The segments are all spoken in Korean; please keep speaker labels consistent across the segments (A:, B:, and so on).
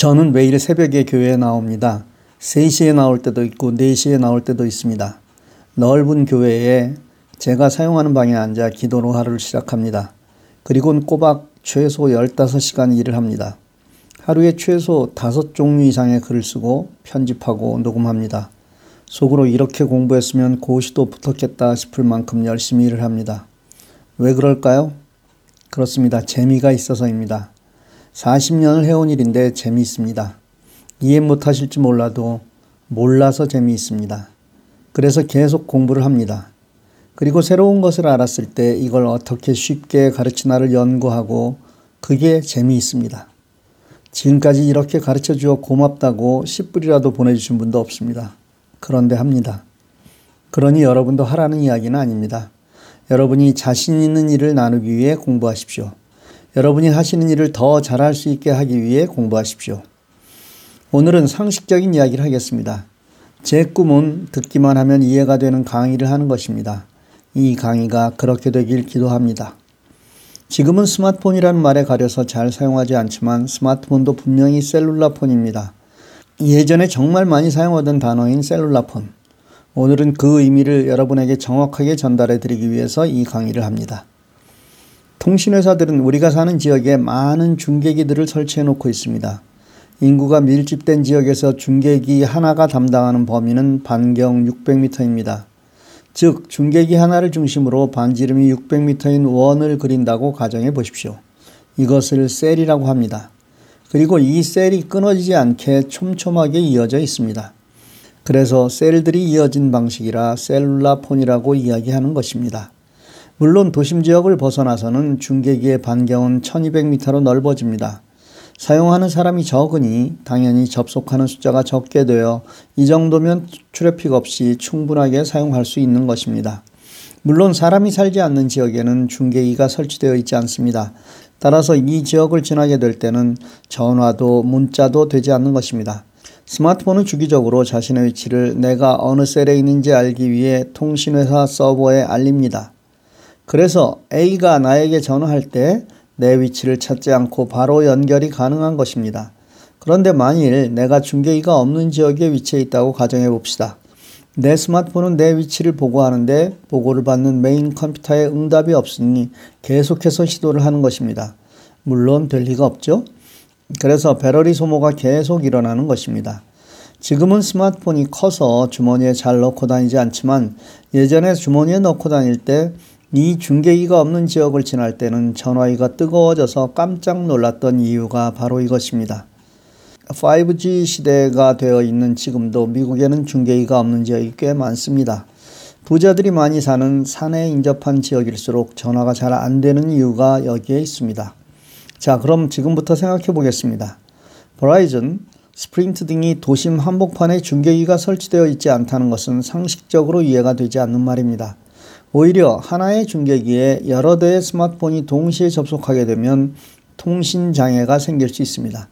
A: 저는 매일 새벽에 교회에 나옵니다. 3시에 나올 때도 있고 4시에 나올 때도 있습니다. 넓은 교회에 제가 사용하는 방에 앉아 기도로 하루를 시작합니다. 그리고는 꼬박 최소 15시간 일을 합니다. 하루에 최소 5종류 이상의 글을 쓰고 편집하고 녹음합니다. 속으로 이렇게 공부했으면 고시도 붙었겠다 싶을 만큼 열심히 일을 합니다. 왜 그럴까요? 그렇습니다. 재미가 있어서입니다. 40년을 해온 일인데 재미있습니다. 이해 못하실지 몰라도 몰라서 재미있습니다. 그래서 계속 공부를 합니다. 그리고 새로운 것을 알았을 때 이걸 어떻게 쉽게 가르치나를 연구하고 그게 재미있습니다. 지금까지 이렇게 가르쳐 주어 고맙다고 10불이라도 보내주신 분도 없습니다. 그런데 합니다. 그러니 여러분도 하라는 이야기는 아닙니다. 여러분이 자신 있는 일을 나누기 위해 공부하십시오. 여러분이 하시는 일을 더 잘할 수 있게 하기 위해 공부하십시오. 오늘은 상식적인 이야기를 하겠습니다. 제 꿈은 듣기만 하면 이해가 되는 강의를 하는 것입니다. 이 강의가 그렇게 되길 기도합니다. 지금은 스마트폰이라는 말에 가려서 잘 사용하지 않지만 스마트폰도 분명히 셀룰라폰입니다. 예전에 정말 많이 사용하던 단어인 셀룰라폰. 오늘은 그 의미를 여러분에게 정확하게 전달해 드리기 위해서 이 강의를 합니다. 통신회사들은 우리가 사는 지역에 많은 중계기들을 설치해 놓고 있습니다. 인구가 밀집된 지역에서 중계기 하나가 담당하는 범위는 반경 600m입니다. 즉, 중계기 하나를 중심으로 반지름이 600m인 원을 그린다고 가정해 보십시오. 이것을 셀이라고 합니다. 그리고 이 셀이 끊어지지 않게 촘촘하게 이어져 있습니다. 그래서 셀들이 이어진 방식이라 셀룰라폰이라고 이야기하는 것입니다. 물론 도심 지역을 벗어나서는 중계기의 반경은 1200m로 넓어집니다. 사용하는 사람이 적으니 당연히 접속하는 숫자가 적게 되어 이 정도면 트래픽 없이 충분하게 사용할 수 있는 것입니다. 물론 사람이 살지 않는 지역에는 중계기가 설치되어 있지 않습니다. 따라서 이 지역을 지나게 될 때는 전화도 문자도 되지 않는 것입니다. 스마트폰은 주기적으로 자신의 위치를 내가 어느 셀에 있는지 알기 위해 통신회사 서버에 알립니다. 그래서 A가 나에게 전화할 때 내 위치를 찾지 않고 바로 연결이 가능한 것입니다. 그런데 만일 내가 중계기가 없는 지역에 위치해 있다고 가정해 봅시다. 내 스마트폰은 내 위치를 보고하는데 보고를 받는 메인 컴퓨터에 응답이 없으니 계속해서 시도를 하는 것입니다. 물론 될 리가 없죠. 그래서 배터리 소모가 계속 일어나는 것입니다. 지금은 스마트폰이 커서 주머니에 잘 넣고 다니지 않지만 예전에 주머니에 넣고 다닐 때 이 중계기가 없는 지역을 지날 때는 전화기가 뜨거워져서 깜짝 놀랐던 이유가 바로 이것입니다. 5G 시대가 되어 있는 지금도 미국에는 중계기가 없는 지역이 꽤 많습니다. 부자들이 많이 사는 산에 인접한 지역일수록 전화가 잘 안 되는 이유가 여기에 있습니다. 자, 그럼 지금부터 생각해 보겠습니다. 버라이즌, 스프린트 등이 도심 한복판에 중계기가 설치되어 있지 않다는 것은 상식적으로 이해가 되지 않는 말입니다. 오히려 하나의 중계기에 여러 대의 스마트폰이 동시에 접속하게 되면 통신 장애가 생길 수 있습니다.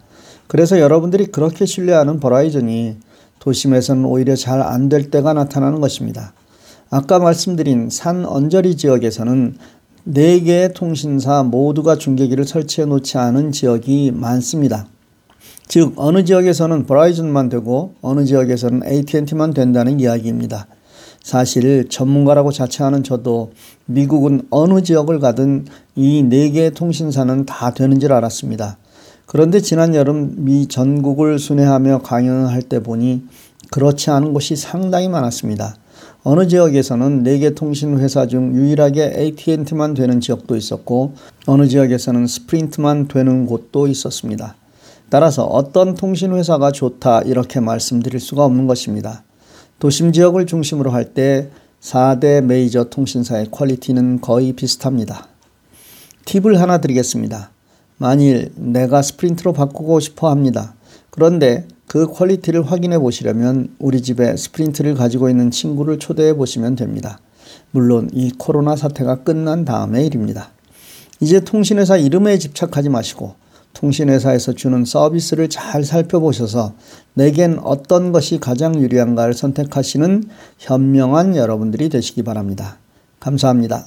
A: 그래서 여러분들이 그렇게 신뢰하는 버라이즌이 도심에서는 오히려 잘 안 될 때가 나타나는 것입니다. 아까 말씀드린 산 언저리 지역에서는 4개의 통신사 모두가 중계기를 설치해 놓지 않은 지역이 많습니다. 즉, 어느 지역에서는 버라이즌만 되고 어느 지역에서는 AT&T만 된다는 이야기입니다. 사실 전문가라고 자처하는 저도 미국은 어느 지역을 가든 이 네 개의 통신사는 다 되는 줄 알았습니다. 그런데 지난 여름 미 전국을 순회하며 강연을 할 때 보니 그렇지 않은 곳이 상당히 많았습니다. 어느 지역에서는 4개 통신 회사 중 유일하게 AT&T만 되는 지역도 있었고 어느 지역에서는 스프린트만 되는 곳도 있었습니다. 따라서 어떤 통신 회사가 좋다 이렇게 말씀드릴 수가 없는 것입니다. 도심 지역을 중심으로 할 때 4대 메이저 통신사의 퀄리티는 거의 비슷합니다. 팁을 하나 드리겠습니다. 만일 내가 Sprint로 바꾸고 싶어 합니다. 그런데 그 quality를 확인해 보시려면 우리 집에 Sprint를 가지고 있는 친구를 초대해 보시면 됩니다. 물론 이 코로나 사태가 끝난 다음의 일입니다. 이제 통신회사 이름에 집착하지 마시고 통신회사에서 주는 서비스를 잘 살펴보셔서 내겐 어떤 것이 가장 유리한가를 선택하시는 현명한 여러분들이 되시기 바랍니다. 감사합니다.